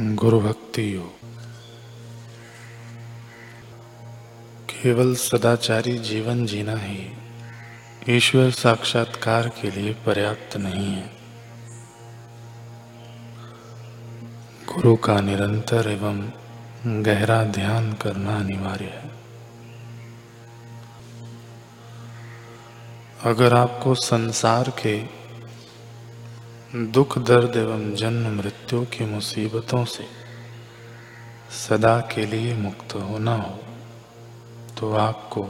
गुरु भक्ति योग। केवल सदाचारी जीवन जीना ही ईश्वर साक्षात्कार के लिए पर्याप्त नहीं है। गुरु का निरंतर एवं गहरा ध्यान करना अनिवार्य है। अगर आपको संसार के दुख, दर्द एवं जन्म मृत्यु की मुसीबतों से सदा के लिए मुक्त होना हो तो आपको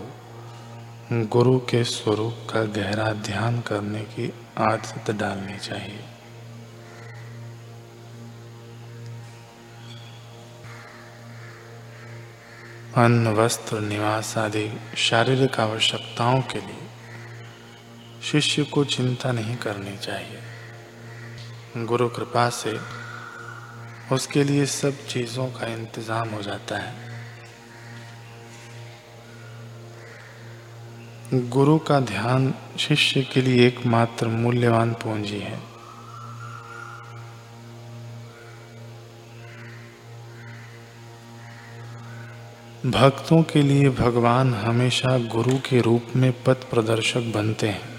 गुरु के स्वरूप का गहरा ध्यान करने की आदत डालनी चाहिए। अन्न, वस्त्र, निवास आदि शारीरिक आवश्यकताओं के लिए शिष्य को चिंता नहीं करनी चाहिए। गुरु कृपा से उसके लिए सब चीज़ों का इंतज़ाम हो जाता है। गुरु का ध्यान शिष्य के लिए एकमात्र मूल्यवान पूंजी है। भक्तों के लिए भगवान हमेशा गुरु के रूप में पथ प्रदर्शक बनते हैं।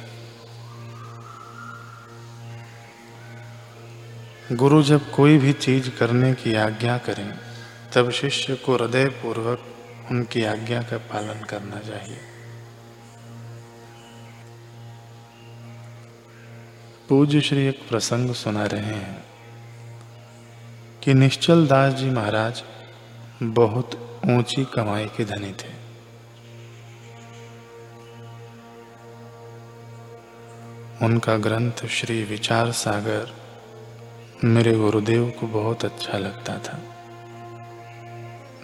गुरु जब कोई भी चीज़ करने की आज्ञा करें, तब शिष्य को हृदय पूर्वक उनकी आज्ञा का पालन करना चाहिए। पूज्य श्री एक प्रसंग सुना रहे हैं कि निश्चल दास जी महाराज बहुत ऊँची कमाई के धनी थे। उनका ग्रंथ श्री विचार सागर मेरे गुरुदेव को बहुत अच्छा लगता था।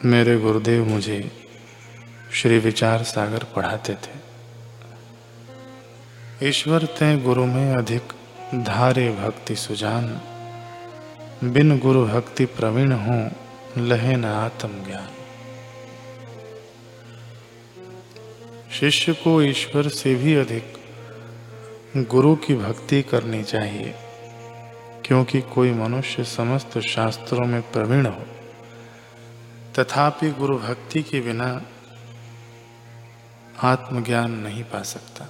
मेरे गुरुदेव मुझे श्री विचार सागर पढ़ाते थे। ईश्वर ते गुरु में अधिक धारे भक्ति सुजान, बिन गुरु भक्ति प्रवीण हो लहे न आत्म ज्ञान। शिष्य को ईश्वर से भी अधिक गुरु की भक्ति करनी चाहिए। क्योंकि कोई मनुष्य समस्त शास्त्रों में प्रवीण हो, तथापि गुरु भक्ति के बिना आत्मज्ञान नहीं पा सकता।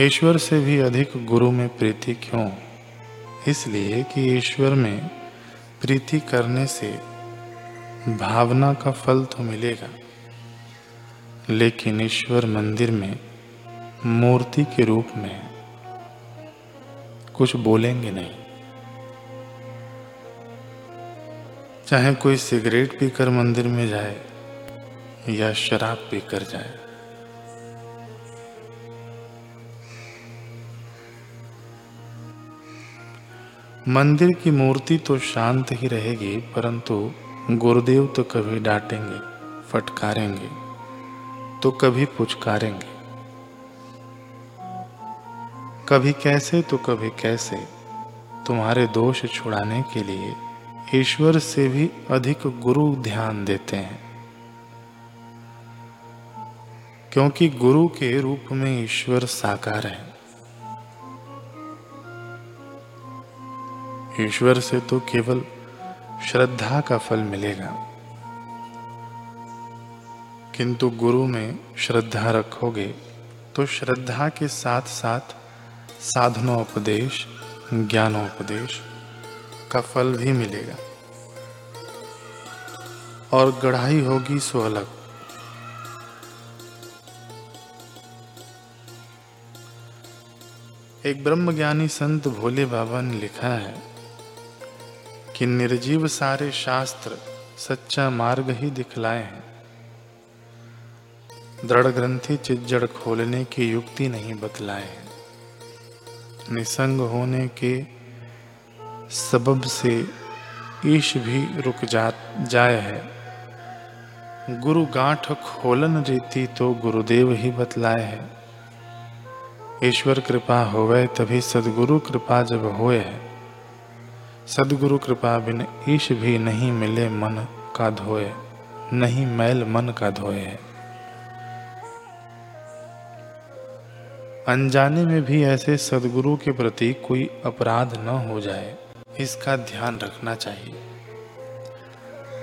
ईश्वर से भी अधिक गुरु में प्रीति क्यों? इसलिए कि ईश्वर में प्रीति करने से भावना का फल तो मिलेगा, लेकिन ईश्वर मंदिर में मूर्ति के रूप में कुछ बोलेंगे नहीं। चाहे कोई सिगरेट पीकर मंदिर में जाए या शराब पीकर जाए। मंदिर की मूर्ति तो शांत ही रहेगी, परंतु गुरुदेव तो कभी डांटेंगे, फटकारेंगे तो कभी पुचकारेंगे। कभी कैसे तो कभी कैसे तुम्हारे दोष छुड़ाने के लिए ईश्वर से भी अधिक गुरु ध्यान देते हैं। क्योंकि गुरु के रूप में ईश्वर साकार है। ईश्वर से तो केवल श्रद्धा का फल मिलेगा। किंतु गुरु में श्रद्धा रखोगे तो श्रद्धा के साथ साथ साधनोपदेश, ज्ञानोपदेश का फल भी मिलेगा। और गढ़ाई होगी सो अलग। एक ब्रह्मज्ञानी संत भोले बाबा ने लिखा है कि निर्जीव सारे शास्त्र सच्चा मार्ग ही दिखलाए हैं। दृढ़ ग्रंथि चिज्जड़ खोलने की युक्ति नहीं बतलाए हैं। निसंग होने के सबब से ईश भी रुक जा जाए है। गुरु गांठ खोलन रीति तो गुरुदेव ही बतलाए है। ईश्वर कृपा होवे तभी सदगुरु कृपा जब होए है। सदगुरु कृपा बिन ईश भी नहीं मिले मन का धोए, नहीं मैल मन का धोए है। अनजाने में भी ऐसे सदगुरु के प्रति कोई अपराध न हो जाए, इसका ध्यान रखना चाहिए।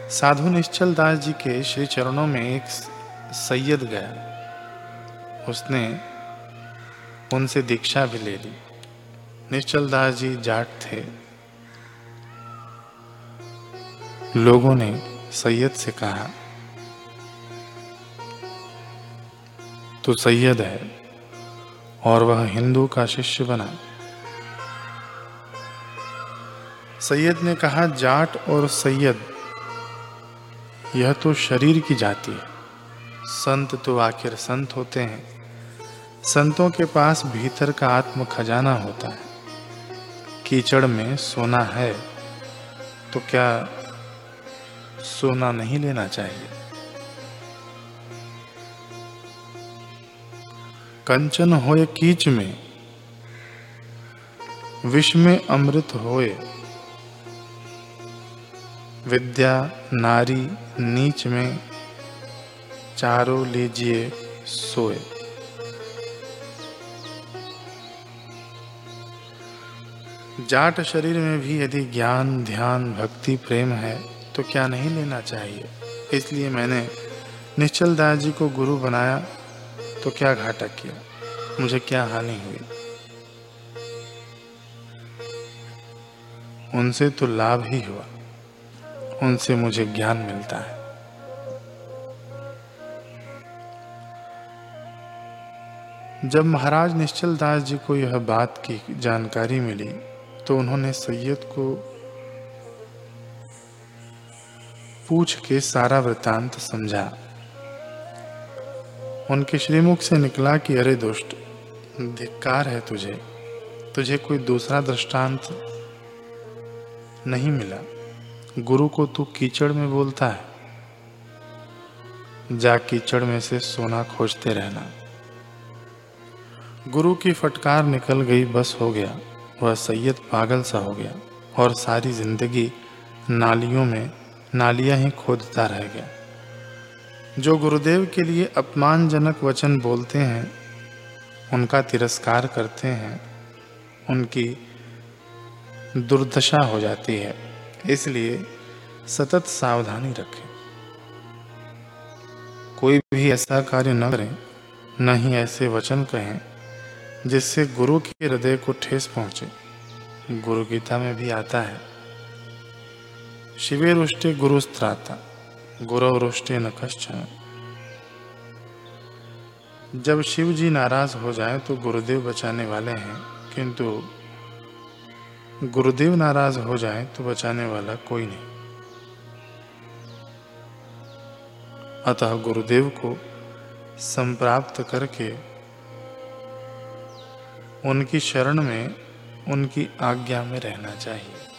साधु निश्चल दास जी के श्री चरणों में एक सैयद गया उसने उनसे दीक्षा भी ले ली। निश्चल दास जी जाट थे। लोगों ने सैयद से कहा तो सैयद है। और वह हिंदू का शिष्य बना। सैयद ने कहा, जाट और सैयद, यह तो शरीर की जाति है। संत तो आखिर संत होते हैं। संतों के पास भीतर का आत्म खजाना होता है। कीचड़ में सोना है तो क्या सोना नहीं लेना चाहिए? कंचन होए कीच में, विष में अमृत होए विद्या नारी नीच में, चारों लीजिए सोए। जाट शरीर में भी यदि ज्ञान, ध्यान, भक्ति, प्रेम है तो क्या नहीं लेना चाहिए? इसलिए मैंने निश्चल दास जी को गुरु बनाया। तो क्या घाटा किया? मुझे क्या हानि हुई? उनसे तो लाभ ही हुआ। उनसे मुझे ज्ञान मिलता है। जब महाराज निश्चल दास जी को यह बात की जानकारी मिली तो उन्होंने सैयद को पूछ के सारा वृतांत समझा। उनके श्रीमुख से निकला कि, अरे दुष्ट, धिक्कार है तुझे। तुझे कोई दूसरा दृष्टांत नहीं मिला। गुरु को तू कीचड़ में बोलता है। जा कीचड़ में से सोना खोजते रहना। गुरु की फटकार निकल गई, बस हो गया। वह सैयद पागल सा हो गया और सारी ज़िंदगी नालियों में, नालियाँ ही खोदता रह गया। जो गुरुदेव के लिए अपमानजनक वचन बोलते हैं, उनका तिरस्कार करते हैं, उनकी दुर्दशा हो जाती है। इसलिए सतत सावधानी रखें। कोई भी ऐसा कार्य न करें, न ही ऐसे वचन कहें, जिससे गुरु के हृदय को ठेस पहुँचे। गुरु गीता में भी आता है शिवे रुष्टे गुरु स्त्राता गुरु रुष्टे न कश्चन जब शिव जी नाराज़ हो जाए तो गुरुदेव बचाने वाले हैं, किंतु गुरुदेव नाराज़ हो जाए तो बचाने वाला कोई नहीं। अतः गुरुदेव को संप्राप्त करके उनकी शरण में उनकी आज्ञा में रहना चाहिए।